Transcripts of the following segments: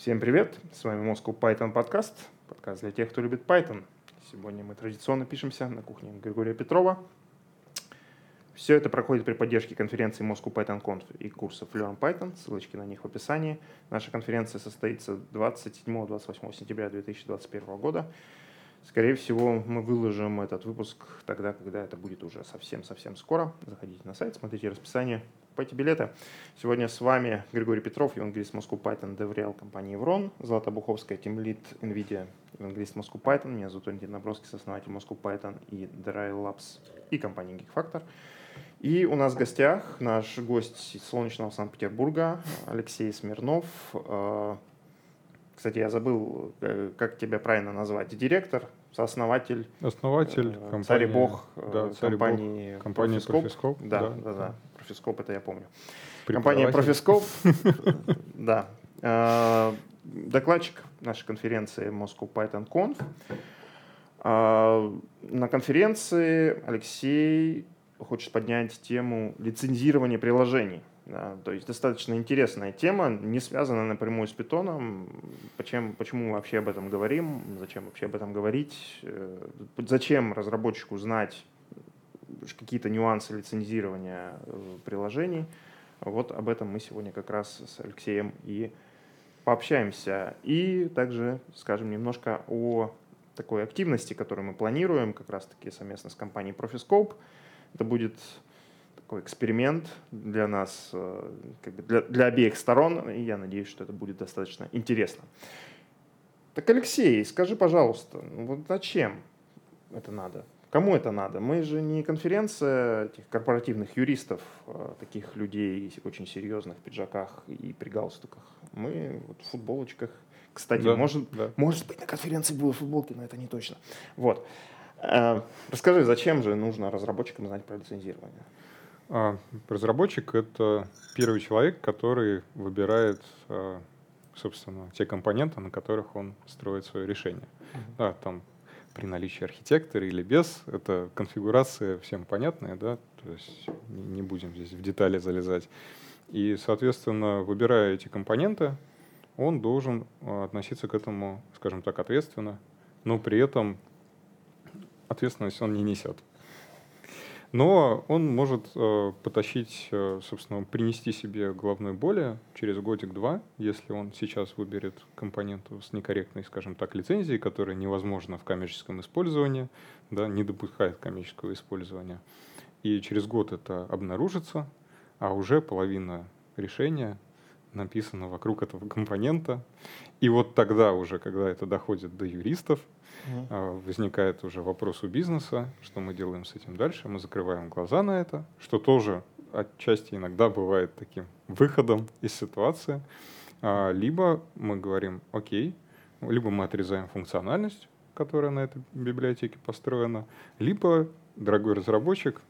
Всем привет! С вами Moscow Python подкаст. Подкаст для тех, кто любит Python. Сегодня мы традиционно пишемся на кухне Григория Петрова. Все это проходит при поддержке конференции Moscow Python Conf и курсов Learn Python. Ссылочки на них в описании. Наша конференция состоится 27-28 сентября 2021 года. Скорее всего, мы выложим этот выпуск тогда, когда это будет уже совсем-совсем скоро. Заходите на сайт, смотрите расписание, покупайте билеты. Сегодня с вами Григорий Петров, евангелист Moscow Python, DevRel компании Evron, Злата Буховская, тимлит NVIDIA, евангелист Moscow Python, меня зовут Валентин Наброский, основатель Moscow Python и Dry Labs и компании GeekFactor. И у нас в гостях наш гость из солнечного Санкт-Петербурга Алексей Смирнов. Э, кстати, я забыл, э, как тебя правильно назвать. Директор, сооснователь. Основатель э. Царь и бог да, царь компании, бог, компании Profiscope. Да, да, да. да. Profiscope это я помню. Компания Profiscope, да. Э, докладчик нашей конференции Moscow Python Conf. Э, на конференции Алексей хочет поднять тему лицензирования приложений. То есть достаточно интересная тема, не связанная напрямую с питоном. Почему, почему мы вообще об этом говорим? Зачем вообще об этом говорить? Зачем разработчику знать какие-то нюансы лицензирования э, приложений. Вот об этом мы сегодня как раз с Алексеем и пообщаемся. И также скажем немножко о такой активности, которую мы планируем как раз-таки совместно с компанией Profiscope. Это будет такой эксперимент для нас, э, как бы для, для обеих сторон, и я надеюсь, что это будет достаточно интересно. Так, Алексей, скажи, пожалуйста, ну вот зачем это надо? Кому это надо? Мы же не конференция этих корпоративных юристов, а таких людей очень серьезных в пиджаках и при галстуках. Мы вот в футболочках. Кстати, да, может, да. может быть, на конференции будут футболки, но это не точно. Вот. Э, расскажи, зачем же нужно разработчикам знать про лицензирование? А, разработчик — это первый человек, который выбирает, а, собственно, те компоненты, на которых он строит свое решение. Mm-hmm. Да, там при наличии архитектора или без. Это конфигурация всем понятная, да, то есть не будем здесь в детали залезать. И, соответственно, выбирая эти компоненты, он должен а, относиться к этому, скажем так, ответственно, но при этом ответственность он не несет. Но он может э, потащить, э, собственно, принести себе головной боли через годик-два, если он сейчас выберет компоненту с некорректной, скажем так, лицензией, которая невозможна в коммерческом использовании, да, не допускает коммерческого использования. И через год это обнаружится, а уже половина решения написано вокруг этого компонента. И вот тогда уже, когда это доходит до юристов, mm. возникает уже вопрос у бизнеса, что мы делаем с этим дальше. Мы закрываем глаза на это, что тоже отчасти иногда бывает таким выходом из ситуации. А, либо мы говорим, окей, либо мы отрезаем функциональность, которая на этой библиотеке построена, либо, дорогой разработчик,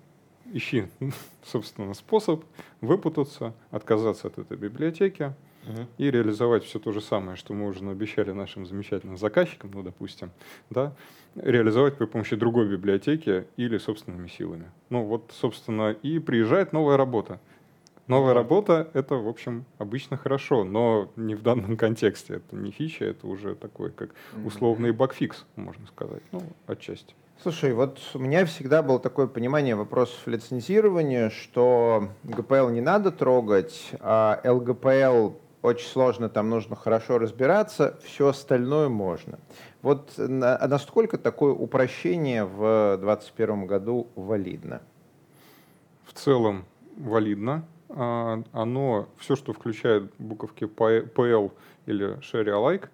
ищи, собственно, способ выпутаться, отказаться от этой библиотеки угу. и реализовать все то же самое, что мы уже обещали нашим замечательным заказчикам, ну, допустим, да, реализовать при помощи другой библиотеки или собственными силами. Ну, вот, собственно, и приезжает новая работа. Новая работа — это, в общем, обычно хорошо, но не в данном контексте. Это не фича, это уже такой, как условный багфикс, можно сказать, ну, отчасти. Слушай, вот у меня всегда было такое понимание вопросов лицензирования, что ГПЛ не надо трогать, а ЛГПЛ очень сложно, там нужно хорошо разбираться, все остальное можно. Вот на, насколько такое упрощение в 2021 году валидно? В целом валидно. А, оно, все, что включает буковки PL или Share Alike,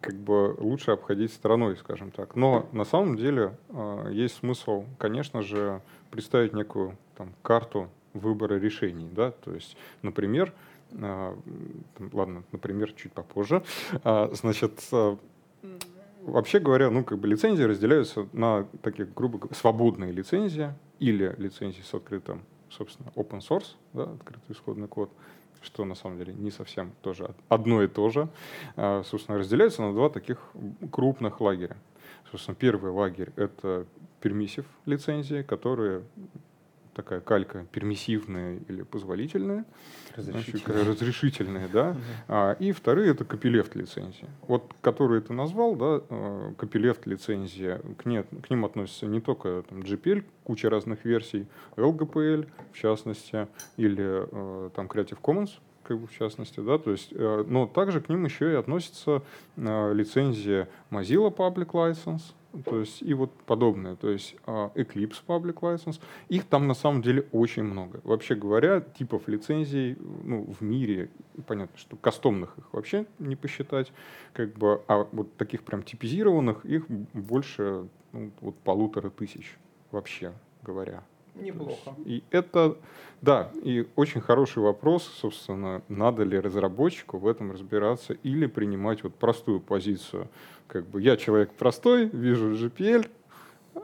как бы лучше обходить стороной, скажем так. Но на самом деле э, есть смысл, конечно же, представить некую там, карту выбора решений. Да? То есть, например, ладно, например, чуть попозже, э, значит, э, вообще говоря, ну, как бы лицензии разделяются на такие грубо свободные лицензии или лицензии с открытым, собственно, open source, да, открытый исходный код, что на самом деле не совсем тоже одно и то же, а, собственно, разделяются на два таких крупных лагеря. Собственно, первый лагерь — это пермиссив лицензии, которые такая калька пермиссивная или позволительная. Разрешительная. разрешительная, да. А, и вторые это копилефт лицензии. Вот, которые ты назвал, да, э, копилефт лицензия, к, не, к ним относятся не только там, GPL, куча разных версий, LGPL, в частности, или э, там Creative Commons, как бы в частности, да, то есть, э, но также к ним еще и относится лицензия Mozilla Public License, то есть и вот подобное, то есть э, Eclipse Public License, их там на самом деле очень много. Вообще говоря, типов лицензий ну, в мире, понятно, что кастомных их вообще не посчитать, как бы, а вот таких прям типизированных их больше ну, вот полутора тысяч вообще говоря. Неплохо. И это, да, и очень хороший вопрос, собственно, надо ли разработчику в этом разбираться или принимать вот простую позицию. Как бы я человек простой, вижу GPL,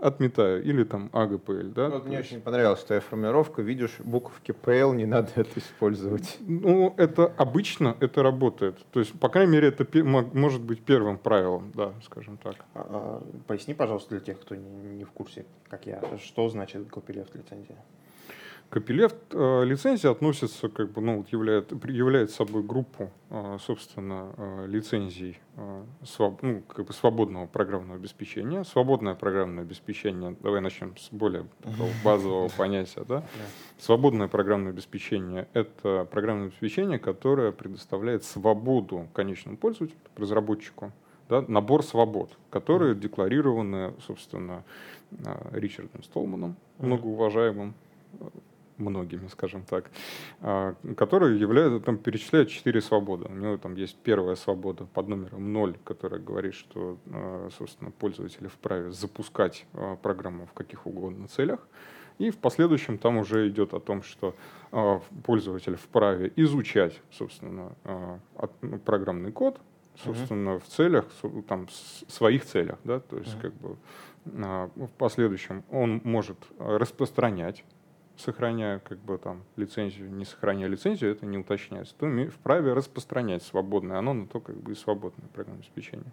отметаю, или там AGPL, да. Вот мне очень понравилась твоя формулировка, видишь буковки PL, не надо это использовать. Ну, это обычно это работает. То есть, по крайней мере, это может быть первым правилом, да, скажем так. А, а, поясни, пожалуйста, для тех, кто не, в курсе, как я, что значит copyleft лицензия? Копилефт э, лицензия относится, как бы, ну, вот являет, является собой группу, э, собственно, э, лицензий э, своб, ну, как бы свободного программного обеспечения. Свободное программное обеспечение, давай начнем с более такого базового понятия, да? Свободное программное обеспечение – это программное обеспечение, которое предоставляет свободу конечному пользователю, разработчику, да, набор свобод, которые декларированы, собственно, Ричардом Столманом, многоуважаемым многими, скажем так, а, которые являются, там перечисляют четыре свободы. У него там есть первая свобода под номером 0, которая говорит, что, а, собственно, пользователи вправе запускать а, программу в каких угодно целях. И в последующем там уже идет о том, что пользователь вправе изучать, собственно, ну, программный код, собственно, uh-huh. в целях, там, своих целях, да, то есть uh-huh. как бы в последующем он может распространять сохраняя как бы там лицензию, не сохраняя лицензию, это не уточняется, то вправе распространять свободное, оно на то как бы и свободное программное обеспечение.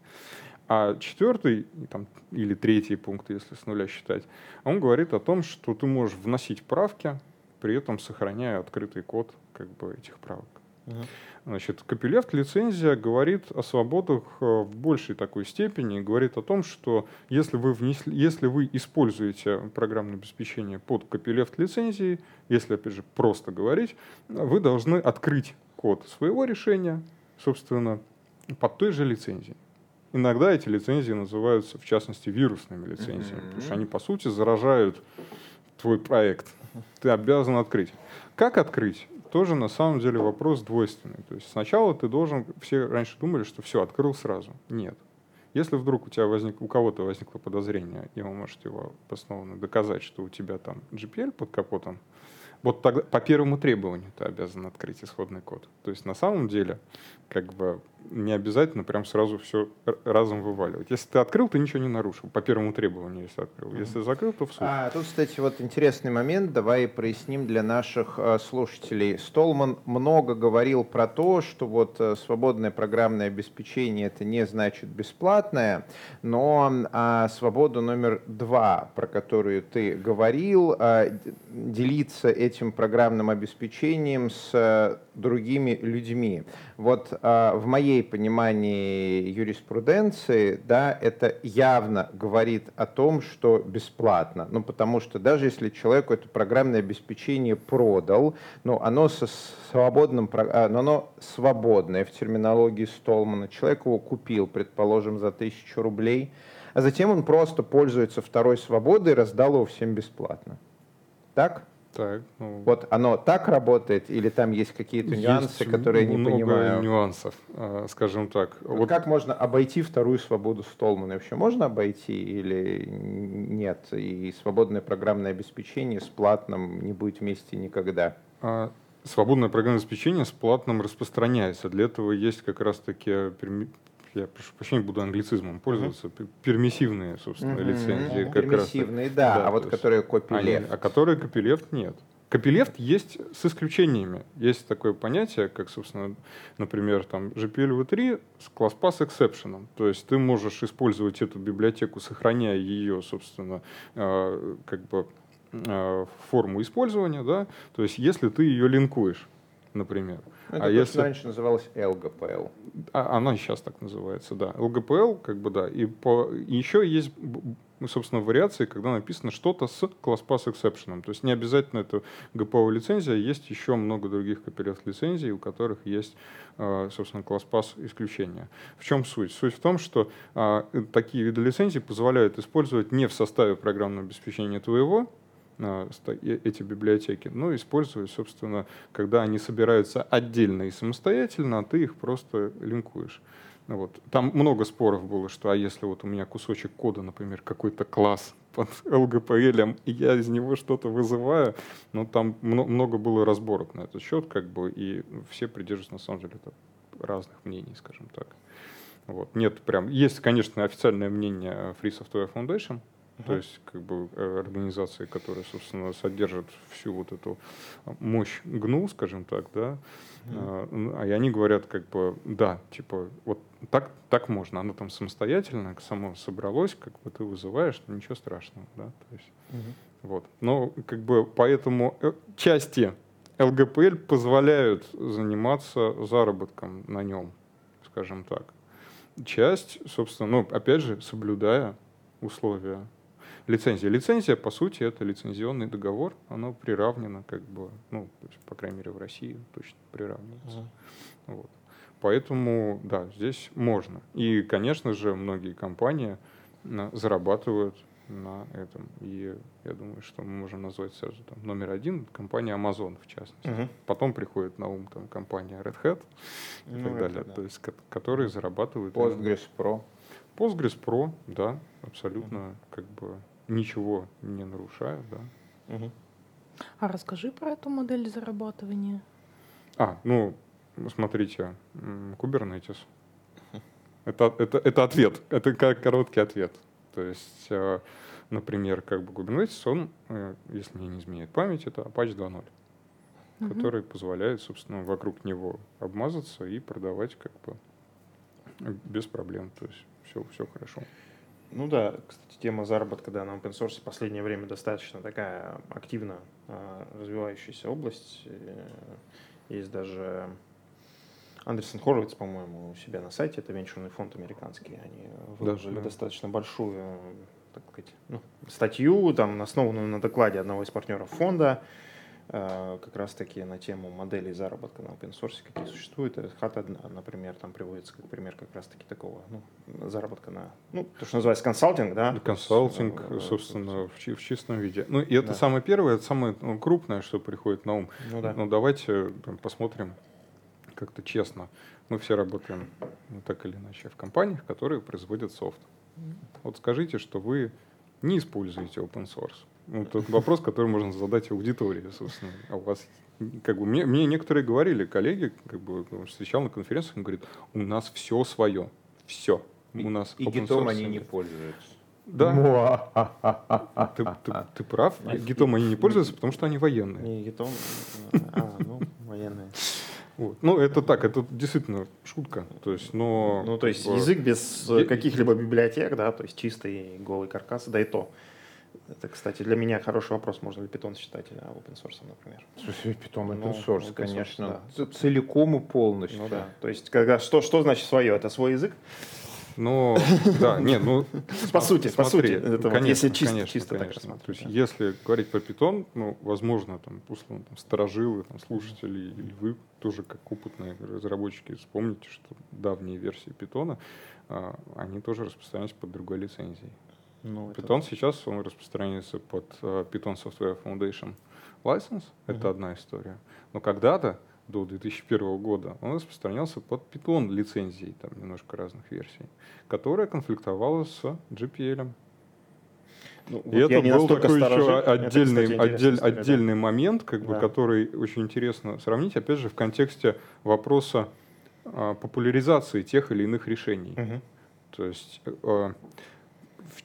А четвертый там, или третий пункт, если с нуля считать, он говорит о том, что ты можешь вносить правки, при этом сохраняя открытый код как бы, этих правок. Uh-huh. Значит, копилевт лицензия говорит о свободах э, в большей такой степени, говорит о том, что если вы, внесли, если вы используете программное обеспечение под копилевт лицензией, если, опять же, просто говорить, вы должны открыть код своего решения, собственно, под той же лицензией. Иногда эти лицензии называются, в частности, вирусными лицензиями, mm-hmm. потому что они, по сути, заражают твой проект. Ты обязан открыть. Как открыть? Тоже на самом деле вопрос двойственный. То есть сначала ты должен, все раньше думали, что все, открыл сразу. Нет. Если вдруг у тебя возник, у кого-то возникло подозрение, и вы можете его обоснованно доказать, что у тебя там GPL под капотом, вот тогда по первому требованию ты обязан открыть исходный код. То есть на самом деле как бы не обязательно прям сразу все разом вываливать. Если ты открыл, ты ничего не нарушил. По первому требованию, если открыл. Если закрыл, то в суд. А, тут, кстати, вот интересный момент. Давай проясним для наших э, слушателей. Столман много говорил про то, что вот э, свободное программное обеспечение это не значит бесплатное, но а, свободу номер два, про которую ты говорил, а, делиться этим программным обеспечением с а, другими людьми. Вот а, в моей понимании юриспруденции, да, это явно говорит о том, что бесплатно. Ну, потому что даже если человеку это программное обеспечение продал, ну, оно со свободным, а, но оно свободное в терминологии Столмана. Человек его купил, предположим, за тысячу рублей, а затем он просто пользуется второй свободой и раздал его всем бесплатно. Так? Так, ну, вот оно так работает или там есть какие-то нюансы, которые я не много понимаю? нюансов, а, скажем так. Вот, вот как можно обойти вторую свободу Столмана? Вообще можно обойти или нет? И свободное программное обеспечение с платным не будет вместе никогда? А, свободное программное обеспечение с платным распространяется. Для этого есть как раз-таки я прошу прощения, буду англицизмом пользоваться, uh-huh. пермиссивные, собственно, uh-huh. лицензии. Uh-huh. Как пермиссивные, раз, да, да, а вот которые копилефт. А, а которые копилефт нет. Копилефт есть с исключениями. Есть такое понятие, как, собственно, например, там GPLv3 с ClassPass exception. То есть ты можешь использовать эту библиотеку, сохраняя ее, собственно, э, как бы э, форму использования, да, то есть если ты ее линкуешь, например. Ну, это а если... раньше называлось LGPL. А, она сейчас так называется, да. ЛГПЛ, как бы, да. И, по... еще есть, собственно, вариации, когда написано что-то с ClassPass exception. То есть не обязательно это ГПО лицензия, есть еще много других копирайт лицензий, у которых есть, а, собственно, ClassPass исключения. В чем суть? Суть в том, что а, такие виды лицензий позволяют использовать не в составе программного обеспечения твоего, эти библиотеки, но использовать, собственно, когда они собираются отдельно и самостоятельно, а ты их просто линкуешь. Вот. Там много споров было, что а если вот у меня кусочек кода, например, какой-то класс под LGPL, и я из него что-то вызываю, ну там много было разборок на этот счет, как бы, и все придерживаются, на самом деле, разных мнений, скажем так. Вот. Нет прям... Есть, конечно, официальное мнение Free Software Foundation, Uh-huh. То есть как бы э, организации, которые, собственно, содержат всю вот эту мощь ГНУ, скажем так, да, uh-huh. а, и они говорят как бы, да, типа, вот так, так можно, оно там самостоятельно, само собралось, как бы ты вызываешь, но ничего страшного, да, то есть, uh-huh. вот. Но как бы поэтому э, части ЛГПЛ позволяют заниматься заработком на нем, скажем так. Часть, собственно, ну, опять же, соблюдая условия лицензия. Лицензия, по сути, это лицензионный договор, оно приравнено, как бы, ну, по крайней мере, в России точно приравнивается. Uh-huh. Вот. Поэтому, да, здесь можно. И, конечно же, многие компании зарабатывают на этом. И я думаю, что мы можем назвать сразу там, номер один компания Amazon, в частности. Uh-huh. Потом приходит на ум там, компания Red Hat и ну, так далее, да. то есть, которые зарабатывают... Postgres Pro. Postgres Pro, да, абсолютно uh-huh. как бы ничего не нарушая, да. Угу. А расскажи про эту модель зарабатывания. А, ну, смотрите, Kubernetes. Это, это, это ответ, это как короткий ответ. То есть, э, например, как бы Kubernetes, он, э, если мне не изменяет память, это Apache 2.0, угу. который позволяет, собственно, вокруг него обмазаться и продавать как бы без проблем. То есть все, все хорошо. Ну да, кстати, тема заработка да, на open source в последнее время достаточно такая активно э, развивающаяся область. Э, есть даже Андерсон Хоровиц, по-моему, у себя на сайте, это венчурный фонд американский, они выложили да, да. достаточно большую так сказать, ну, статью, там, основанную на докладе одного из партнеров фонда, Э, как раз-таки на тему моделей заработка на open source, какие существуют. Red Hat, например, там приводится как пример как раз-таки такого ну, заработка на, ну, то, что называется консалтинг, да? Консалтинг, ну, собственно, в, в чистом виде. Ну, и это да. самое первое, это самое ну, крупное, что приходит на ум. Ну, да. ну давайте там, посмотрим как-то честно. Мы все работаем ну, так или иначе в компаниях, которые производят софт. Вот скажите, что вы не используете open source ну, тот вопрос, который можно задать аудитории, собственно. А у вас как бы мне, мне некоторые говорили, коллеги, как бы встречал на конференциях, он говорит, у нас все свое, все. У нас и гитом они не пользуются. Да. ты, ты, ты прав. А гитом они не пользуются, потому что они военные. Не гитом, а, ну, военные. Вот. Ну, это так, это действительно шутка. То есть, но... Ну, то есть, язык без каких-либо библиотек, да, то есть чистый голый каркас, да и то. Это, кстати, для меня хороший вопрос, можно ли Python считать а, open source, например. Слушай, Python open ну, source, open конечно. да. Целиком и полностью. Ну да. То есть, когда, что, что значит свое? Это свой язык? Ну, да, не, ну... По сути, по сути. Это вот если чисто, чисто так рассматривать. То есть, если говорить про Python, ну, возможно, там, условно, там, сторожилы, там, слушатели, или вы тоже как опытные разработчики вспомните, что давние версии Python, а, они тоже распространялись под другой лицензией. Ну, Python это... сейчас он распространяется под uh, Python Software Foundation License, это одна история. Но когда-то, до 2001 года, он распространялся под Python лицензией, там немножко разных версий, которая конфликтовала с GPL. Ну, вот и это был такой еще отдельный, это, кстати, отдель, история, отдельный да. момент, как бы, который очень интересно сравнить, опять же, в контексте вопроса а, популяризации тех или иных решений. Угу. То есть э,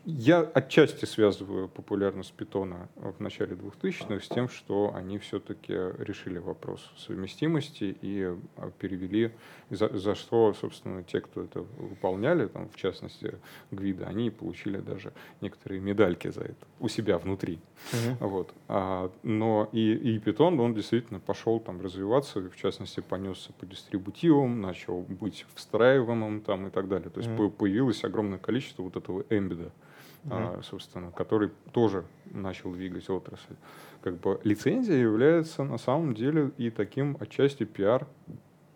я отчасти связываю популярность питона в начале 2000-х с тем, что они все-таки решили вопрос совместимости и а, перевели, за, за что, собственно, те, кто это выполняли, там, в частности, Гвида, они получили даже некоторые медальки за это у себя внутри. Uh-huh. Вот. А, но и, и питон, он действительно пошел там развиваться, в частности, понесся по дистрибутивам, начал быть встраиваемым там, и так далее. То есть uh-huh. появилось огромное количество вот этого эмбида mm-hmm. собственно, который тоже начал двигать отрасль. Как бы лицензия является на самом деле и таким отчасти пиар,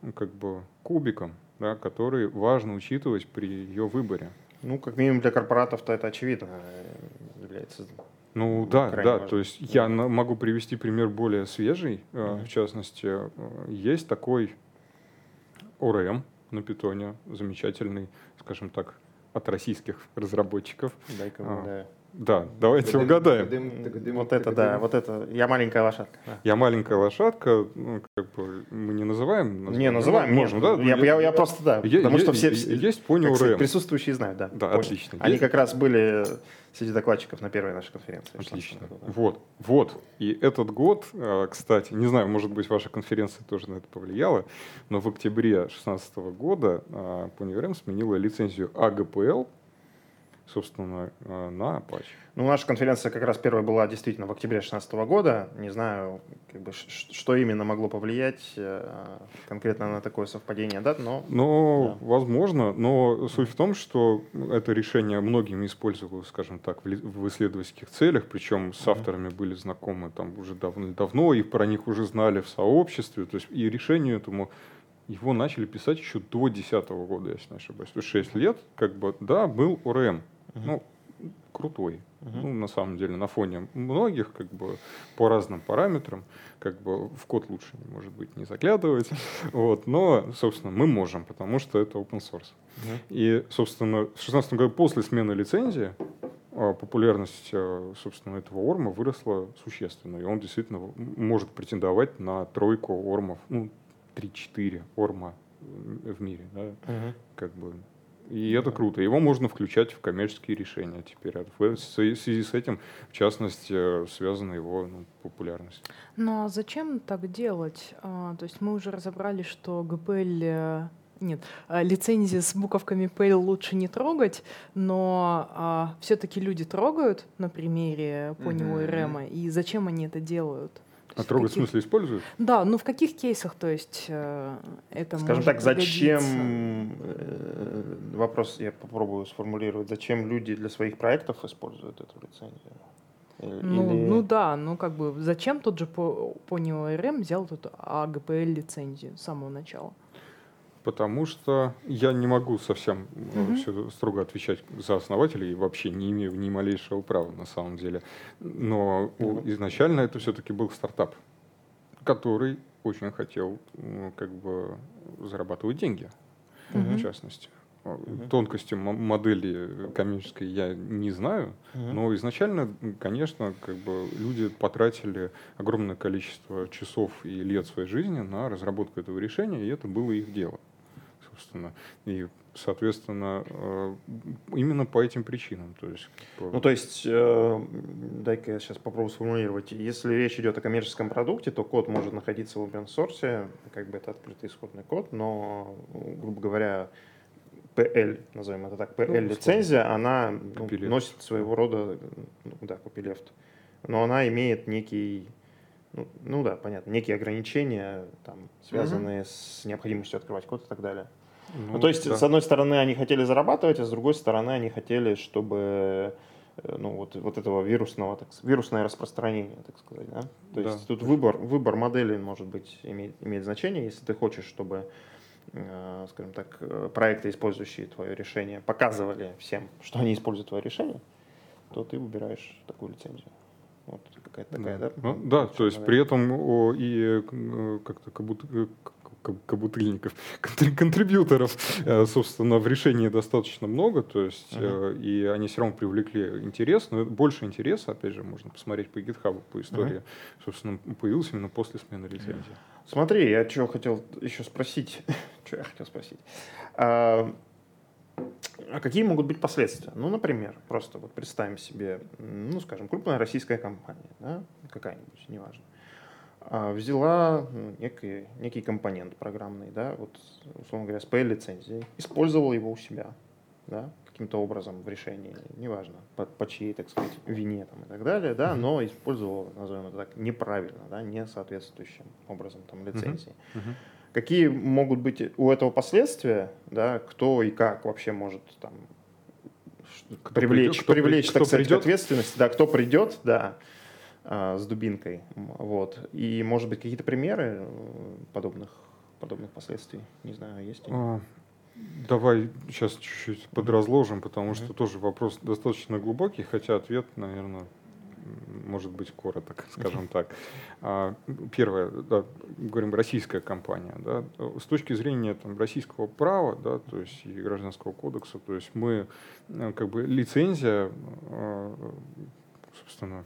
ну, как бы кубиком, да, который важно учитывать при ее выборе. Ну, как минимум для корпоратов-то это очевидно э, является. Ну да, да, важно. то есть я могу привести пример более свежий, mm-hmm. в частности, э, есть такой ОРМ на питоне, замечательный, скажем так, от российских разработчиков. Дай-ка угадаю. Да, давайте тыгдым, угадаем. Тыгдым, тыгдым, вот это, да, вот это. Я маленькая лошадка. Я маленькая лошадка, ну, как бы мы не называем. называем не, называем, ну, можно, да? Я, я, я просто, да, е- потому е- что все, есть пони УРМ. Присутствующие знают, да. Да, пони. отлично. Они есть? как раз были среди докладчиков на первой нашей конференции. Отлично. Году, да. Вот, вот. И этот год, а, кстати, не знаю, может быть, ваша конференция тоже на это повлияла, но в октябре 2016 года Pony УРМ сменила лицензию АГПЛ собственно, э, на Apache. Ну, наша конференция как раз первая была действительно в октябре 2016 года. Не знаю, как бы, что именно могло повлиять э, конкретно на такое совпадение дат, но... Ну, да. возможно, но суть в том, что это решение многими использовалось, скажем так, в исследовательских целях, причем с авторами были знакомы там уже давно, и про них уже знали в сообществе, то есть и решению этому его начали писать еще до 2010 года, если не ошибаюсь. То есть 6 лет, как бы, да, был ОРМ. Uh-huh. Ну, крутой. Uh-huh. Ну, на самом деле, на фоне многих, как бы, по разным параметрам, как бы, в код лучше, может быть, не заглядывать. вот, но, собственно, мы можем, потому что это open source. Uh-huh. И, собственно, в 2016 году после смены лицензии а, популярность, а, собственно, этого орма выросла существенно. И он действительно может претендовать на тройку ормов, ну, 3-4 орма в мире. Да? Uh-huh. Как бы и это круто. Его можно включать в коммерческие решения теперь. В связи с этим, в частности, связана его ну, популярность. Ну а зачем так делать? А, то есть мы уже разобрали, что GPL э, нет, а, лицензии с буковками PL лучше не трогать, но а, все-таки люди трогают на примере Pony mm-hmm. и зачем они это делают? А трогать каких... в смысле используют? Да, ну в каких кейсах, то есть э, это Скажем так, зачем, э, вопрос я попробую сформулировать, зачем люди для своих проектов используют эту лицензию? Ну, Или... ну да, ну как бы зачем тот же по, по NeoRM взял тут AGPL лицензию с самого начала? Потому что я не могу совсем угу. все строго отвечать за основателей вообще не имею ни малейшего права на самом деле. Но угу. изначально это все-таки был стартап, который очень хотел ну, как бы зарабатывать деньги, угу. в частности. Угу. Тонкости модели коммерческой я не знаю, угу. но изначально, конечно, как бы люди потратили огромное количество часов и лет своей жизни на разработку этого решения, и это было их дело собственно. И, соответственно, э, именно по этим причинам. То есть, по... Ну, то есть, э, дай-ка я сейчас попробую сформулировать. Если речь идет о коммерческом продукте, то код может находиться в open source, как бы это открытый исходный код, но, грубо говоря, PL, назовем это так, PL-лицензия, ну, она ну, носит своего рода, ну, да, копилефт, но она имеет некий ну, ну да, понятно, некие ограничения, там, связанные mm-hmm. с необходимостью открывать код и так далее. Ну, ну, то есть, да. с одной стороны, они хотели зарабатывать, а с другой стороны, они хотели, чтобы э, ну, вот, вот этого вирусного, так, вирусное распространение, так сказать. Да? То есть тут выбор, выбор модели, может быть, имеет, имеет значение, если ты хочешь, чтобы, э, скажем так, э, проекты, использующие твое решение, показывали всем, что они используют твое решение, то ты выбираешь такую лицензию. Вот какая-то такая, да? Да, ну, да то есть при этом о, и как-то как будто кабутыльников, контрибьюторов, э, собственно, в решении достаточно много, то есть, uh-huh. и они все равно привлекли интерес, но больше интереса, опять же, можно посмотреть по GitHub, по истории, uh-huh. собственно, появился именно после смены лицензии. Смотри, я что хотел еще спросить, что я хотел спросить. А, А какие могут быть последствия? Ну, например, просто вот представим себе, ну, скажем, крупная российская компания, да, какая-нибудь, неважно, а, взяла ну, некий, некий компонент программный, да, вот, условно говоря, с P-лицензией, использовала его у себя, да, каким-то образом в решении, неважно, по, по чьей, так сказать, вине там, и так далее, да, но использовала, назовем это так, неправильно, да, не соответствующим образом там лицензии. Uh-huh. Какие могут быть у этого последствия, да, кто и как вообще может там кто привлечь, придет, привлечь, кто, так кто сказать, придет? к ответственности, да, кто придет, да, а, с дубинкой, вот. И, может быть, какие-то примеры э, подобных, подобных последствий, не знаю, есть? А, давай сейчас чуть-чуть подразложим, потому mm-hmm. что тоже вопрос достаточно глубокий, хотя ответ, наверное, может быть короток, скажем так. А, первое, да, говорим, российская компания. Да, с точки зрения там, российского права, да, то есть и гражданского кодекса, то есть мы, э, как бы, лицензия, э, собственно,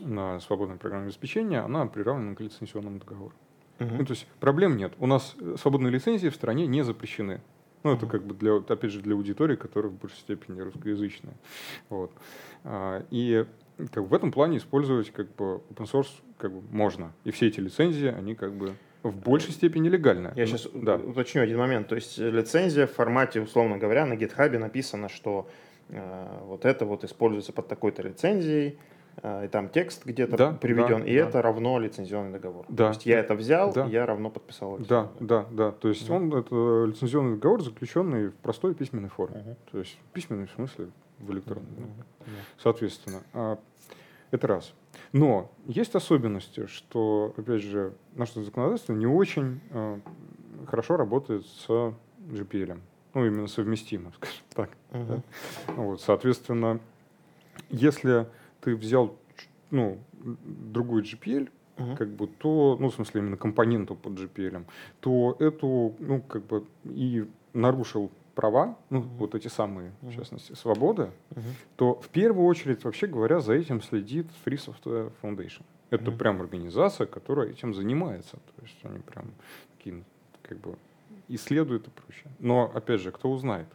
на свободное программное обеспечение, она приравнена к лицензионному договору. Uh-huh. Ну, то есть проблем нет. У нас свободные лицензии в стране не запрещены. Ну, это как бы для, опять же, для аудитории, которая в большей степени русскоязычная. Вот. А, и как бы в этом плане использовать как бы open source как бы можно. И все эти лицензии, они как бы в большей степени легальны. Я сейчас да. уточню один момент. То есть лицензия в формате, условно говоря, на GitHub написано, что э, вот это вот используется под такой-то лицензией, э, и там текст где-то да, приведен, да, и да. это равно лицензионный договор. Да. То есть я это взял, да. я равно подписал. Да, да, да. То есть угу. он это лицензионный договор, заключенный в простой письменной форме. Угу. То есть письменный в смысле в электронном. Угу. Соответственно, а это раз. Но есть особенности, что, опять же, наше законодательство не очень э, хорошо работает с GPL. Ну, именно совместимо, скажем так. Uh-huh. Да? Вот, соответственно, если ты взял ну, другой GPL, uh-huh. как бы, то, ну, в смысле, именно компоненту под GPL, то эту, ну, как бы, и нарушил права, ну, uh-huh. вот эти самые, uh-huh. в частности, свободы, uh-huh. то в первую очередь, вообще говоря, за этим следит Free Software Foundation. Это uh-huh. прям организация, которая этим занимается. То есть они прям такие, как бы исследуют и прочее. Но, опять же, кто узнает?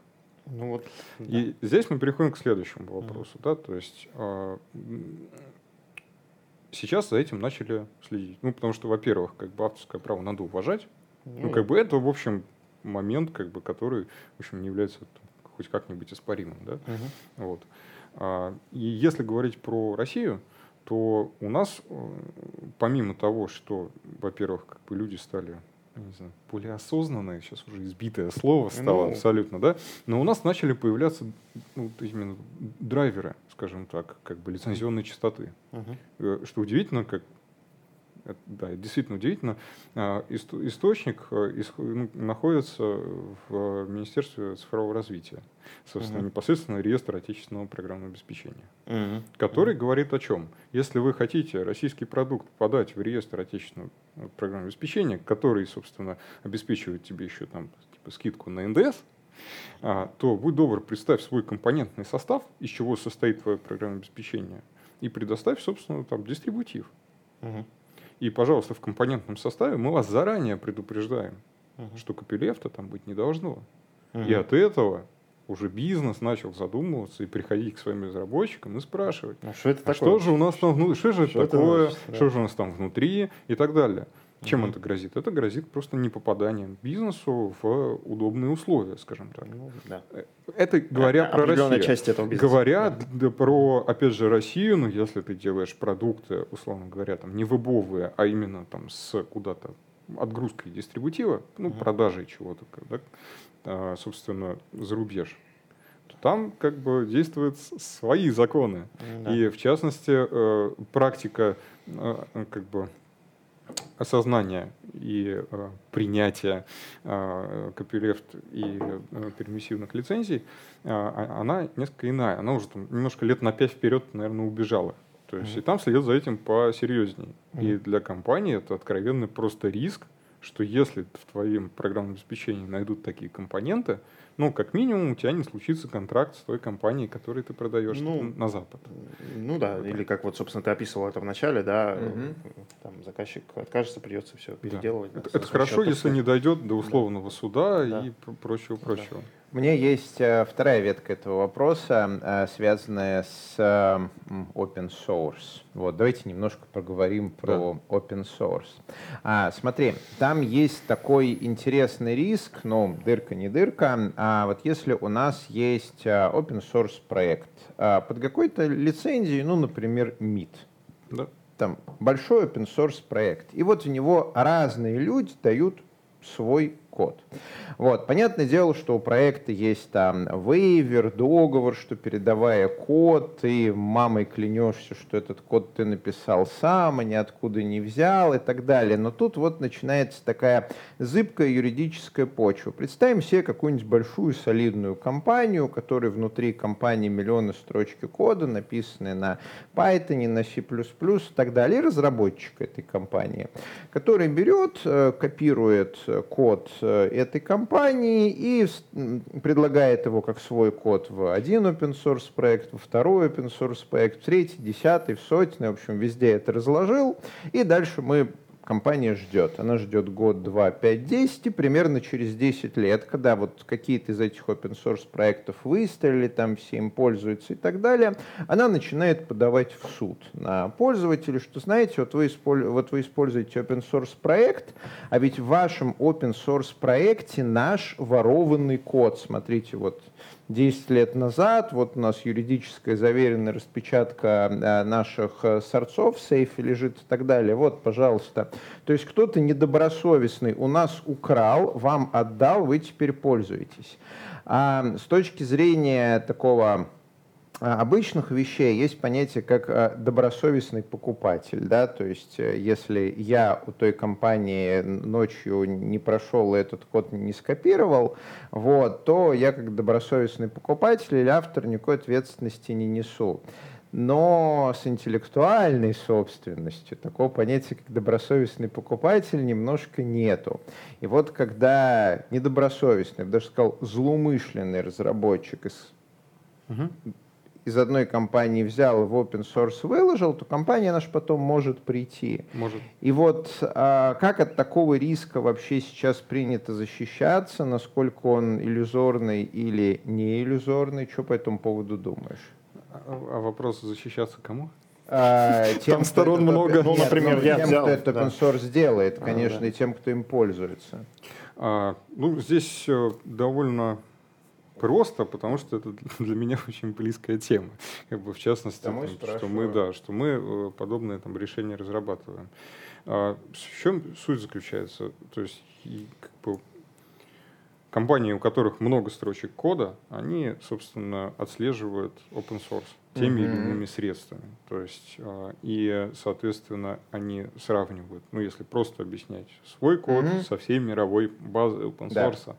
Ну вот, да. И здесь мы переходим к следующему вопросу. Uh-huh. Да? То есть э, сейчас за этим начали следить. Ну, потому что, во-первых, как бы авторское право надо уважать. Ну, ну как бы это, в общем, момент, как бы, который, в общем, не является хоть как-нибудь испаримым. Да? Uh-huh. Вот. А, и если говорить про Россию, то у нас, э, помимо того, что, во-первых, как бы люди стали не знаю, более осознанные, сейчас уже избитое слово стало ну, абсолютно, да, но у нас начали появляться ну, именно драйверы, скажем так, как бы лицензионной частоты. Uh-huh. Что удивительно, как да, это действительно удивительно. А, источник э, ну, находится в Министерстве цифрового развития. Собственно, uh-huh. непосредственно реестр отечественного программного обеспечения, uh-huh. который uh-huh. говорит о чем? Если вы хотите российский продукт подать в реестр отечественного программного обеспечения, который, собственно, обеспечивает тебе еще там типа, скидку на НДС, а, то будь добр, представь свой компонентный состав, из чего состоит твое программное обеспечение, и предоставь, собственно, там дистрибутив. Uh-huh. И, пожалуйста, в компонентном составе мы вас заранее предупреждаем, uh-huh. что копилефта там быть не должно. Uh-huh. И от этого уже бизнес начал задумываться и приходить к своим разработчикам и спрашивать, а что, это а такое? что же у нас там внутри, что же что это такое, значит, да. что же у нас там внутри и так далее. Чем угу. это грозит? Это грозит просто непопаданием бизнесу в удобные условия, скажем так. Ну, да. Э, это говоря а, про Россию. часть этого бизнеса. Говоря да. Да, про, опять же, Россию, ну, если ты делаешь продукты, условно говоря, там, не вебовые, а именно там с куда-то отгрузкой дистрибутива, ну, угу. продажей чего-то, да, а, собственно, за рубеж, то там как бы действуют свои законы. Да. И, в частности, э, практика э, как бы осознание и э, принятие э, копилефт и э, пермиссивных лицензий, э, а, она несколько иная. Она уже там, немножко лет на пять вперед, наверное, убежала. То есть mm-hmm. и там следят за этим посерьезнее. Mm-hmm. И для компании это откровенный просто риск, что если в твоем программном обеспечении найдут такие компоненты, ну, как минимум, у тебя не случится контракт с той компанией, которой ты продаешь ну, на Запад. Ну да, вот или как вот, собственно, ты описывал это в начале, да, угу. там заказчик откажется, придется все переделывать. Да. Да, это, это хорошо, если не дойдет до условного да. суда да. и прочего-прочего. У меня есть э, вторая ветка этого вопроса, э, связанная с э, open source. Вот, давайте немножко поговорим про да. open source. А, смотри, там есть такой интересный риск, ну, дырка не дырка, а вот если у нас есть open source проект под какой-то лицензией, ну, например, MIT, да. там большой open source проект, и вот в него разные люди дают свой код. Вот. Понятное дело, что у проекта есть там вейвер, договор, что передавая код, ты мамой клянешься, что этот код ты написал сам, а ниоткуда не взял и так далее. Но тут вот начинается такая зыбкая юридическая почва. Представим себе какую-нибудь большую солидную компанию, которой внутри компании миллионы строчки кода, написанные на Python, на C++ и так далее, и разработчик этой компании, который берет, э, копирует код этой компании и предлагает его как свой код в один open source проект, во второй open source проект, в третий, десятый, в сотный, в общем, везде это разложил. И дальше мы компания ждет. Она ждет год, два, пять, десять, и примерно через 10 лет, когда вот какие-то из этих open source проектов выстрелили, там все им пользуются и так далее, она начинает подавать в суд на пользователей, что, знаете, вот вы, вот вы используете open source проект, а ведь в вашем open source проекте наш ворованный код, смотрите, вот 10 лет назад. Вот у нас юридическая заверенная распечатка э, наших э, сорцов в сейфе лежит и так далее. Вот, пожалуйста. То есть кто-то недобросовестный у нас украл, вам отдал, вы теперь пользуетесь. А с точки зрения такого а, обычных вещей есть понятие как а, добросовестный покупатель. Да? То есть э, если я у той компании ночью не прошел и этот код не скопировал, вот, то я как добросовестный покупатель или автор никакой ответственности не несу. Но с интеллектуальной собственностью такого понятия, как добросовестный покупатель, немножко нету. И вот когда недобросовестный, я бы даже сказал, злоумышленный разработчик из угу из одной компании взял в open source выложил, то компания наша потом может прийти. Может. И вот а, как от такого риска вообще сейчас принято защищаться, насколько он иллюзорный или не иллюзорный, что по этому поводу думаешь? А, а вопрос защищаться кому? А, тем, Там сторон кто, много. Ну, например, я тем, взял, кто этот open source делает, конечно, а, да. и тем, кто им пользуется. А, ну, здесь э, довольно просто, потому что это для меня очень близкая тема. Как бы в частности, там, что мы, да, что мы э, подобные там решения разрабатываем. А в чем суть заключается? То есть компании, у которых много строчек кода, они, собственно, отслеживают open source теми mm-hmm. или иными средствами. То есть, э, и, соответственно, они сравнивают, ну, если просто объяснять свой код mm-hmm. со всей мировой базой open source. Да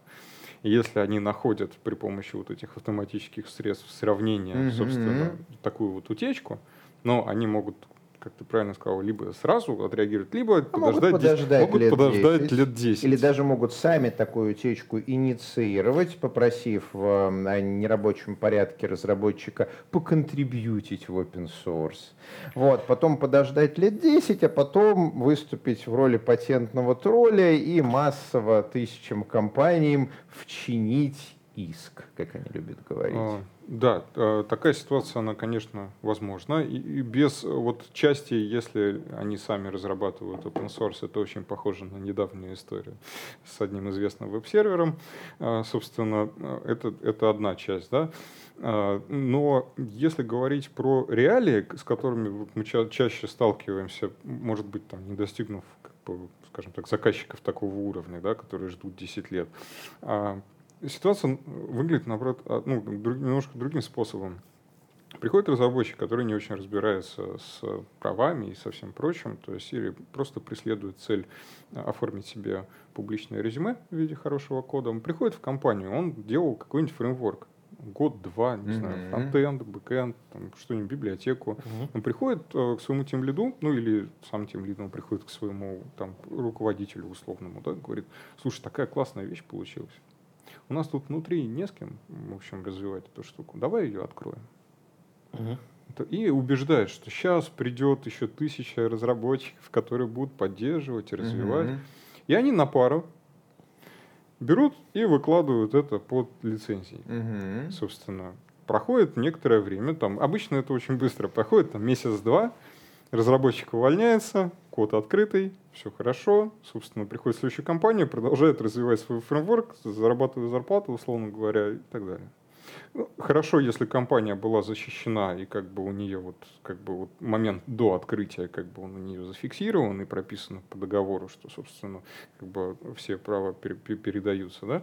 если они находят при помощи вот этих автоматических средств сравнения, mm-hmm. собственно, такую вот утечку, но они могут как ты правильно сказал, либо сразу отреагировать, либо а подождать, могут подождать, 10, могут лет, подождать 10, лет 10. Или даже могут сами такую утечку инициировать, попросив в э, нерабочем порядке разработчика поконтрибьютить в open source. Вот, потом подождать лет 10, а потом выступить в роли патентного тролля и массово тысячам компаниям вчинить иск, как они любят говорить. А, да, э, такая ситуация, она, конечно, возможна. И без вот части, если они сами разрабатывают open source, это очень похоже на недавнюю историю с одним известным веб-сервером. Э, собственно, э, это, это одна часть, да. Но если говорить про реалии, с которыми мы ча чаще сталкиваемся, может быть, там, не достигнув, скажем так, заказчиков такого уровня, да, которые ждут 10 лет, а ситуация выглядит, наоборот, а, ну, друг, немножко другим способом. Приходит разработчик, который не очень разбирается с правами и со всем прочим, то есть или просто преследует цель а, оформить себе публичное резюме в виде хорошего кода. Он приходит в компанию, он делал какой-нибудь фреймворк, год-два, не mm-hmm. знаю, фронтенд, бэкенд, там, что-нибудь, библиотеку. Mm-hmm. Он приходит э, к своему тимлиду, ну или сам тимлид, он приходит к своему там, руководителю условному, да, говорит, слушай, такая классная вещь получилась. У нас тут внутри не с кем, в общем, развивать эту штуку. Давай ее откроем. Угу. И убеждает, что сейчас придет еще тысяча разработчиков, которые будут поддерживать и развивать. Угу. И они на пару берут и выкладывают это под лицензией. Мгм. Собственно, проходит некоторое время, там обычно это очень быстро проходит, там месяц-два, разработчик увольняется, код открытый, все хорошо, собственно, приходит следующая компания, продолжает развивать свой фреймворк, зарабатывает зарплату, условно говоря, и так далее. Хорошо, если компания была защищена, и как бы у нее вот, как бы вот момент до открытия, как бы он у нее зафиксирован и прописан по договору, что, собственно, как бы все права пер- пер- передаются, да,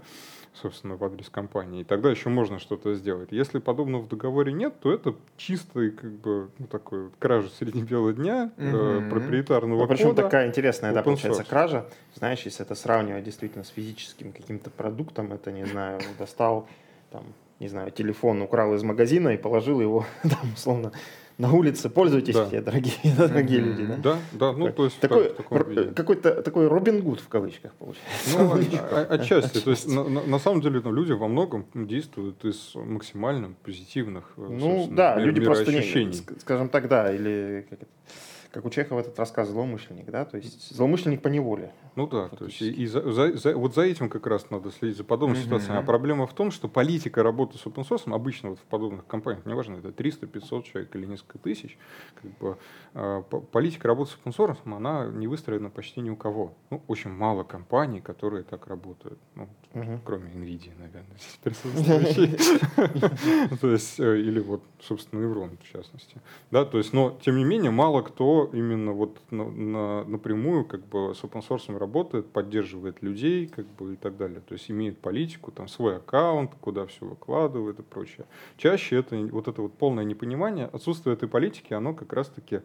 собственно, в адрес компании. И тогда еще можно что-то сделать. Если подобного в договоре нет, то это чистый, как бы, ну, такой вот кража среди бела дня, э, Мгм. проприетарного Ну, причем кода. такая интересная, да, получается, кража. Знаешь, если это сравнивать действительно с физическим каким-то продуктом, это, не знаю, достал, там, не знаю, телефон украл из магазина и положил его, там, условно, на улице. Пользуйтесь Да. все, дорогие, дорогие Мгм. люди, да? Да, да, ну, то есть такой, так- р- какой-то такой Робин Гуд в кавычках получается. Ну, о- о- отчасти. То есть, на, на- самом деле, ну, люди во многом действуют из максимально позитивных э, Ну да, люди просто не, скажем так, да, или как, это, как у Чехова этот рассказ злоумышленник, да, то есть злоумышленник по неволе. Ну да, то есть и, за, за- за- вот за этим как раз надо следить, за подобными Мгм. ситуациями. А проблема в том, что политика работы с open source, обычно вот в подобных компаниях, неважно, это 300, 500 человек или несколько тысяч, как бы, э, по- политика работы с open source, она не выстроена почти ни у кого. Ну, очень мало компаний, которые так работают. Ну, Мгм. кроме NVIDIA, наверное, здесь. То есть, э, или вот, собственно, Неврон, в частности. Да, то есть, но, тем не менее, мало кто именно вот на- на- напрямую как бы с open source работает, поддерживает людей, как бы и так далее. То есть, имеет политику, там, свой аккаунт, куда все выкладывает и прочее. Чаще это вот это вот полное непонимание, отсутствие этой политики, оно как раз-таки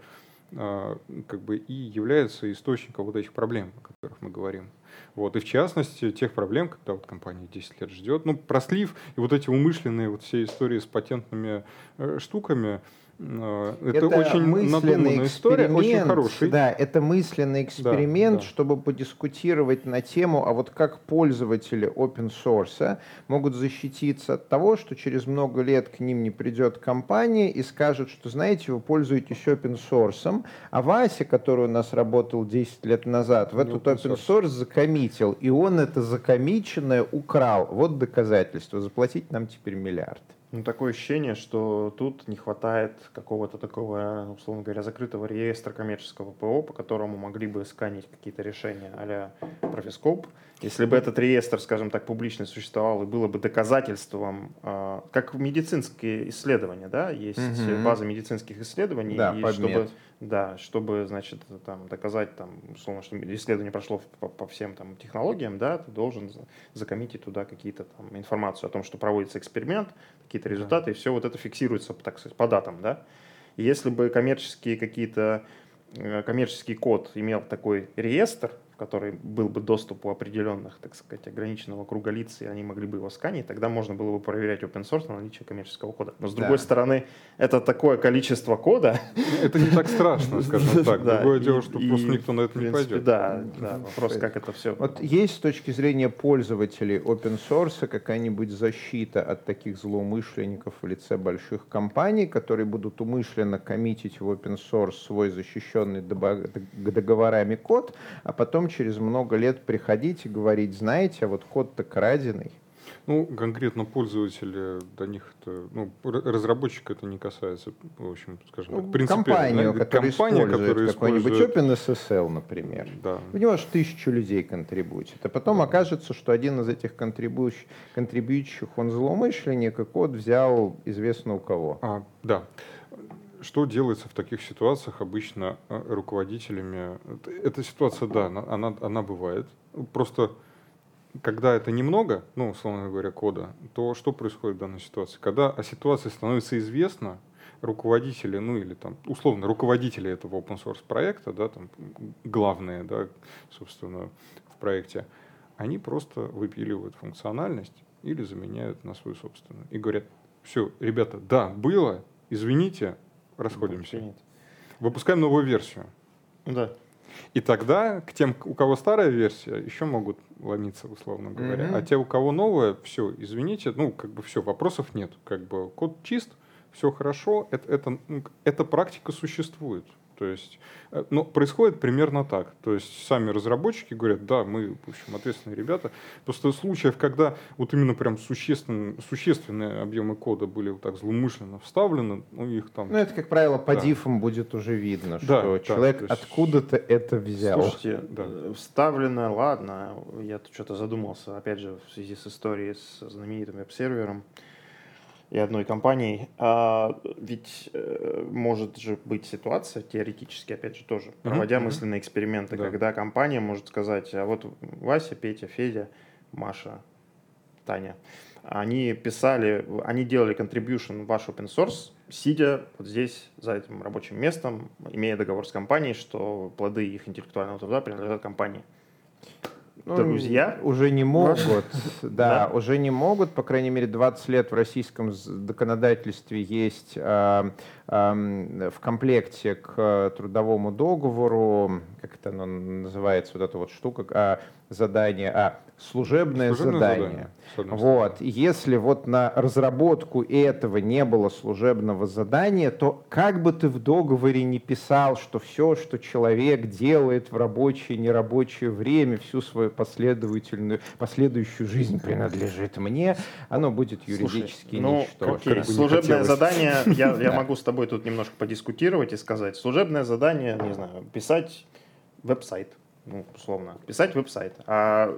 а, как бы и является источником вот этих проблем, о которых мы говорим. Вот, и в частности, тех проблем, когда вот компания 10 лет ждет, ну, про слив и вот эти умышленные вот все истории с патентными э, штуками, э, это, очень надуманная история, очень хороший. Да, это мысленный эксперимент, да. чтобы подискутировать на тему, а вот как пользователи open source могут защититься от того, что через много лет к ним не придет компания и скажет, что, знаете, вы пользуетесь open source, а Вася, который у нас работал 10 лет назад, в Не этот open source закоммитил, и он это закомиченное украл. Вот доказательство. Заплатить нам теперь миллиард. Ну, такое ощущение, что тут не хватает какого-то такого, условно говоря, закрытого реестра коммерческого ПО, по которому могли бы сканить какие-то решения а-ля Profiscope. Если бы этот реестр, скажем так, публично существовал и было бы доказательством, а, как медицинские исследования, да, есть Мгм. база медицинских исследований, Да, и чтобы, да, чтобы, значит, там доказать, там, условно, что исследование прошло по, по всем там технологиям, да, ты должен за- закоммитить туда какие-то там информацию о том, что проводится эксперимент, какие-то результаты, и все вот это фиксируется, так сказать, по датам, да. И если бы коммерческие какие-то, э, коммерческий код имел такой реестр, который был бы доступ у определенных, так сказать, ограниченного круга лиц, и они могли бы его сканить, тогда можно было бы проверять open source на наличие коммерческого кода. Но с Да. другой стороны, это такое количество кода. Это не так страшно, скажем так. Да, Другое и- дело, что и, просто никто на это не пойдет. Да, да, вопрос, как это все. Вот есть с точки зрения пользователей open source какая-нибудь защита от таких злоумышленников в лице больших компаний, которые будут умышленно коммитить в open source свой защищенный договорами код, а потом через много лет приходить и говорить, знаете, а вот код-то краденый. Ну, конкретно пользователи, до них это, ну, р- разработчика это не касается, в общем, скажем так, Ну, принципиально. компанию, Да, которая компания, использует которая какой-нибудь использует- OpenSSL, например. Да. В него аж тысячу людей контрибует. А потом окажется, что один из этих контрибующих, контрибующих он злоумышленник, и код взял известно у кого. А, да. Что делается в таких ситуациях обычно э, руководителями? Эта ситуация, да, она, она, она бывает. Просто когда это немного, ну, условно говоря, кода, то что происходит в данной ситуации? Когда о ситуации становится известно, руководители, ну или там, условно, руководители этого open source проекта, да, там, главные, да, собственно, в проекте, они просто выпиливают функциональность или заменяют на свою собственную. И говорят, все, ребята, да, было, извините, расходимся. Принято. Выпускаем новую версию. Да. И тогда к тем, у кого старая версия, еще могут ломиться, условно говоря. Мгм. А те, у кого новая, все, извините, ну, как бы все, вопросов нет. Как бы код чист, все хорошо, это, это, ну, эта практика существует. То есть, э, ну, происходит примерно так. То есть, сами разработчики говорят, да, мы, в общем, ответственные ребята. Просто случаев, когда вот именно прям существенные, существенные объемы кода были вот так злоумышленно вставлены, ну, их там... Ну, это, как правило, по Да. дифам будет уже видно, Да, что да, человек есть- откуда-то это взял. Слушайте, Да. э, вставлено, ладно, я тут что-то задумался, опять же, в связи с историей с знаменитым веб-сервером и одной компанией. А, ведь э, может же быть ситуация, теоретически, опять же, тоже, проводя мгм. мысленные эксперименты, Да. когда компания может сказать, а вот Вася, Петя, Федя, Маша, Таня, они писали, они делали contribution в ваш open source, сидя вот здесь, за этим рабочим местом, имея договор с компанией, что плоды их интеллектуального труда принадлежат компании. Ну, Друзья? Уже не могут, да, Да? уже не могут. По крайней мере, 20 лет в российском законодательстве есть а, ам, в комплекте к э, трудовому договору, как это оно называется, вот эта вот штука, а, задание, а, служебное, Служебное задание. стороны. Вот. Если вот на разработку этого не было служебного задания, то как бы ты в договоре не писал, что все, что человек делает в рабочее и нерабочее время, всю свою последовательную, последующую жизнь принадлежит мне, оно будет юридически Слушай, ну, ничтожно. окей, Как бы не служебное хотелось. задание, я, я могу с тобой тут немножко подискутировать и сказать, служебное задание, не знаю, писать веб-сайт, ну, условно, писать веб-сайт. А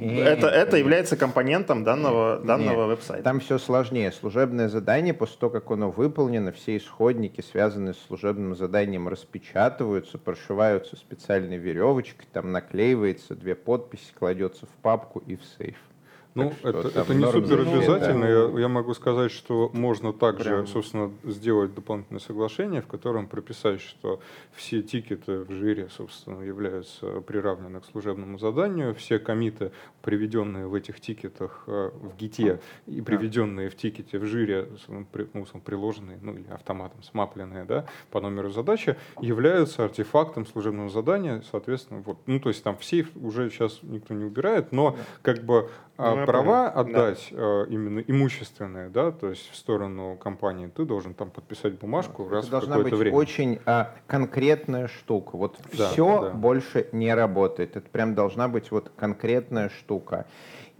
э, это, это является компонентом данного, данного Нет, веб-сайта. Там все сложнее. Служебное задание, после того, как оно выполнено, все исходники, связанные с служебным заданием, распечатываются, прошиваются специальной веревочкой, там наклеивается две подписи, кладется в папку и в сейф. Ну, Так это, это не супер обязательно. да. Я, я могу сказать, что можно также, Прям. собственно, сделать дополнительное соглашение, в котором прописать, что все тикеты в жире, собственно, являются приравнены к служебному заданию. Все комиты, приведенные в этих тикетах э, в гите и приведенные в тикете в жире, ну, ну, приложенные, ну или автоматом смапленные, да, по номеру задачи, являются артефактом служебного задания, соответственно, вот, ну, то есть там в сейф уже сейчас никто не убирает, но как бы а, Ну, я права понял, отдать э, именно имущественные, да, то есть в сторону компании, ты должен там подписать бумажку раз Это в должна быть время. очень а, конкретная штука. Вот Да, все да. больше не работает. Это прям должна быть вот конкретная штука.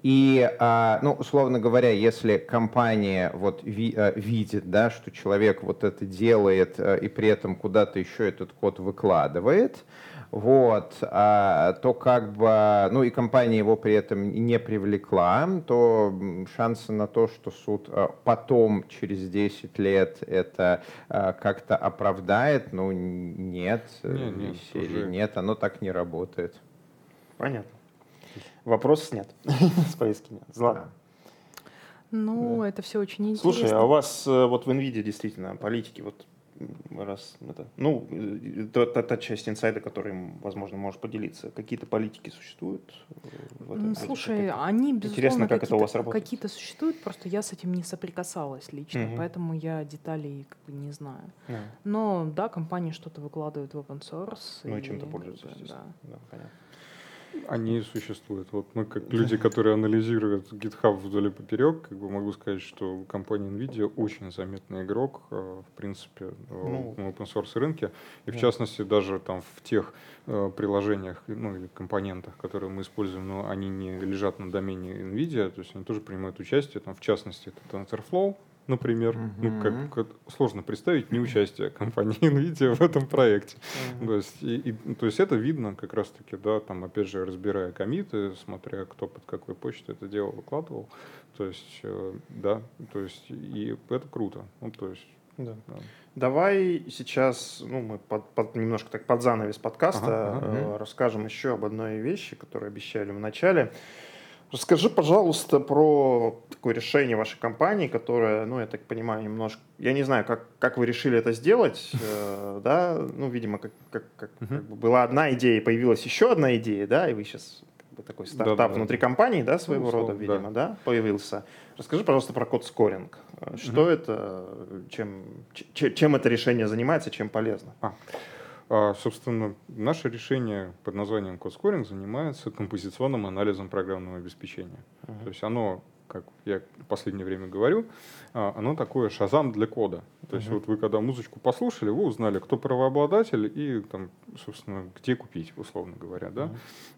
И, а, ну, условно говоря, если компания вот ви- а, видит, да, что человек вот это делает а, и при этом куда-то еще этот код выкладывает, вот, а, то как бы, ну и компания его при этом не привлекла, то шансы на то, что суд а, потом, через 10 лет, это а, как-то оправдает, ну нет, э, Не, нет, серии уже- нет, оно так не работает. Понятно. Вопрос снят. С повестки нет. Ладно. Ну, это все очень интересно. Слушай, а у вас э, вот в NVIDIA действительно политики, вот раз это, ну, э, та, та- та часть инсайда, которым, возможно, можешь поделиться, какие-то политики существуют? э, в этом- этих Слушай, они, безусловно, Интересно, как это у вас работает. какие-то существуют, просто я с этим не соприкасалась лично, Мгм. поэтому я деталей как бы не знаю. Да. Но да, компании что-то выкладывают в open source. Ну и чем-то как пользуются, да. Да, понятно. Они существуют. Вот мы, как люди, которые анализируют GitHub вдоль и поперек, как бы могу сказать, что компания NVIDIA очень заметный игрок, э, в принципе, э, Ну, на open source рынке. И в частности, даже там в тех э, приложениях, ну, или компонентах, которые мы используем, но они не лежат на домене NVIDIA, то есть они тоже принимают участие. Там, в частности, это TensorFlow, например. Ну, как, как сложно представить неучастие компании NVIDIA в этом проекте. То есть, и- и- то есть это видно как раз-таки, да, там, опять же, разбирая комиты, смотря кто под какой почтой это дело выкладывал. То есть, э, да, то есть, и это круто. Ну, то есть, Да. да. Давай сейчас, ну, мы под, под- немножко так под занавес подкаста Ага, э, ага. расскажем еще об одной вещи, которую обещали в начале. Расскажи, пожалуйста, про такое решение вашей компании, которое, ну, я так понимаю, немножко... Я не знаю, как, как вы решили это сделать, э, да? Ну, видимо, как, как, как, как бы была одна идея, появилась еще одна идея, да, и вы сейчас как бы такой стартап Да-да-да. внутри компании, да, своего Ну, рода, условно, да. видимо, да, появился. Расскажи, пожалуйста, про код скоринг. Э, Что это, чем, ч- чем это решение занимается, чем полезно? А, собственно, наше решение под названием Scoring занимается композиционным анализом программного обеспечения. То есть оно как я в последнее время говорю, а, оно такое шазам для кода. То есть uh-huh. вот вы когда музычку послушали, вы узнали, кто правообладатель и там, собственно, где купить, условно говоря, да.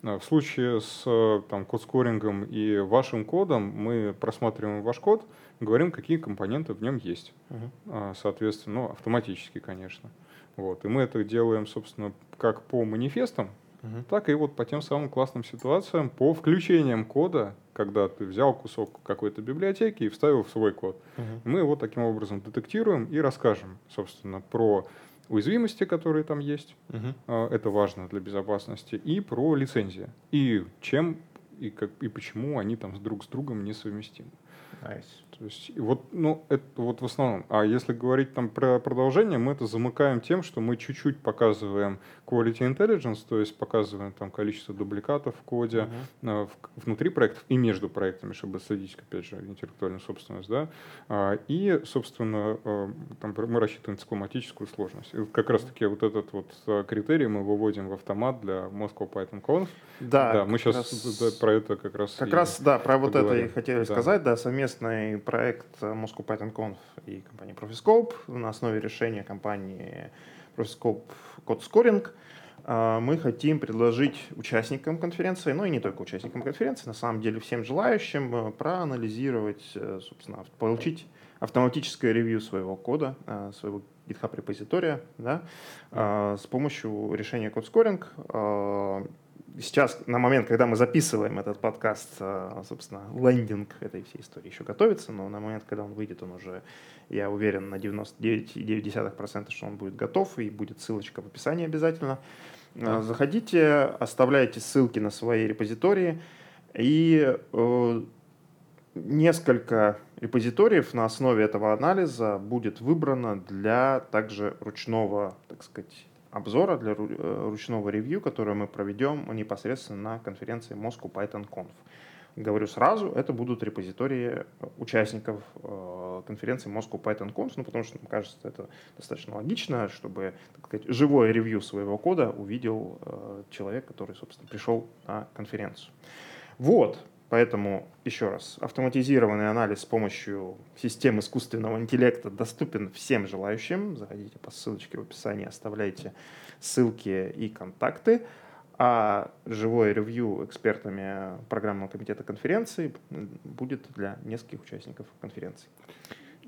Uh-huh. В случае с там код-скорингом и вашим кодом мы просматриваем ваш код, говорим, какие компоненты в нем есть. Uh-huh. Соответственно, ну, автоматически, конечно. Вот. И мы это делаем, собственно, как по манифестам, угу. так и вот по тем самым классным ситуациям, по включениям кода, когда ты взял кусок какой-то библиотеки и вставил в свой код. Угу. Мы его таким образом детектируем и расскажем, собственно, про уязвимости, которые там есть, угу. это важно для безопасности, и про лицензии, и чем и, как, и почему они там друг с другом несовместимы. Nice. То есть, вот, ну, это вот в основном. А если говорить там про продолжение, мы это замыкаем тем, что мы чуть-чуть показываем quality intelligence, то есть показываем там количество дубликатов в коде uh-huh. внутри проектов и между проектами, чтобы следить, опять же, интеллектуальную собственность, да. А, и, собственно, а, там мы рассчитываем цикломатическую сложность. И как раз-таки вот этот вот критерий мы выводим в автомат для Moscow Python Conf. Да, да мы сейчас раз... про это как раз Как раз, да, про вот это и хотели да. сказать, да, совместный проект Moscow Python Conf и компании Profiscope на основе решения компании Profiscope Code Scoring. А, мы хотим предложить участникам конференции, ну и не только участникам конференции, на самом деле всем желающим э, проанализировать, э, собственно, получить автоматическое ревью своего кода, э, своего GitHub репозитория, да, с помощью решения Code Scoring сейчас, на момент, когда мы записываем этот подкаст, э, собственно, лендинг этой всей истории еще готовится, но на момент, когда он выйдет, он уже, я уверен, на 99,9%, что он будет готов, и будет ссылочка в описании обязательно. Да. Заходите, оставляйте ссылки на свои репозитории, и э, несколько репозиториев на основе этого анализа будет выбрано для также ручного, так сказать, обзора, для э, ручного ревью, которое мы проведем непосредственно на конференции Moscow Python Conf. Говорю сразу, это будут репозитории участников э, конференции Moscow Python Conf, ну, потому что, мне кажется, это достаточно логично, чтобы, так сказать, живое ревью своего кода увидел э, человек, который, собственно, пришел на конференцию. Вот, Поэтому, еще раз, автоматизированный анализ с помощью систем искусственного интеллекта доступен всем желающим. Заходите по ссылочке в описании, оставляйте ссылки и контакты. А живое ревью экспертами программного комитета конференции будет для нескольких участников конференции.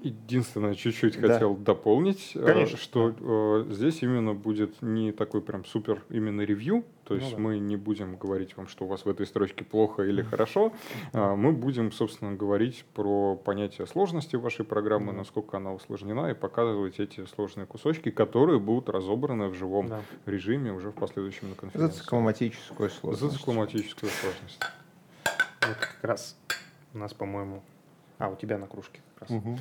Единственное, чуть-чуть да. хотел дополнить, э, Конечно. что э, здесь именно будет не такой прям супер именно ревью, то есть ну, да. мы не будем говорить вам, что у вас в этой строчке плохо или хорошо, а мы будем, собственно, говорить про понятие сложности вашей программы, насколько она усложнена, и показывать эти сложные кусочки, которые будут разобраны в живом да. режиме уже в последующем на конференции. За цикломатическую сложность. За цикломатическую сложность. Вот как раз у нас, по-моему, а, у тебя на кружке раз. Угу.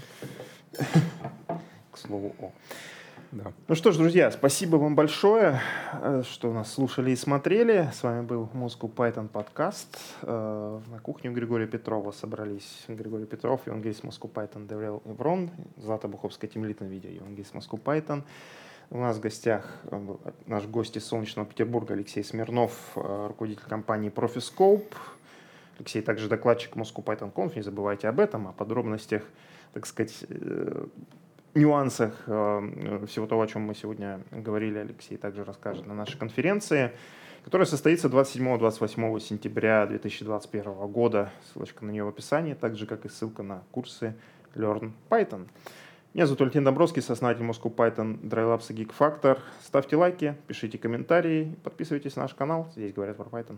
К слову о. Да. Ну что ж, друзья, спасибо вам большое, э, что нас слушали и смотрели. С вами был Moscow Python подкаст. Э, на кухне у Григория Петрова собрались Григорий Петров, евангелист Moscow Python Деврел Еврон, Злата Буховская тимлит на видео, евангелист Moscow Python. У нас в гостях э, наш гость из солнечного Петербурга Алексей Смирнов, руководитель компании Profiscope. Алексей также докладчик Moscow Python Conf, не забывайте об этом, о подробностях, так сказать, э, нюансах э, всего того, о чем мы сегодня говорили, Алексей также расскажет на нашей конференции, которая состоится 27-28 сентября 2021 года. Ссылочка на нее в описании, так же, как и ссылка на курсы Learn Python. Меня зовут Валентин Домбровский, сооснователь Moscow Python, DryLabs и Geek Factor. Ставьте лайки, пишите комментарии, подписывайтесь на наш канал. Здесь говорят про Python.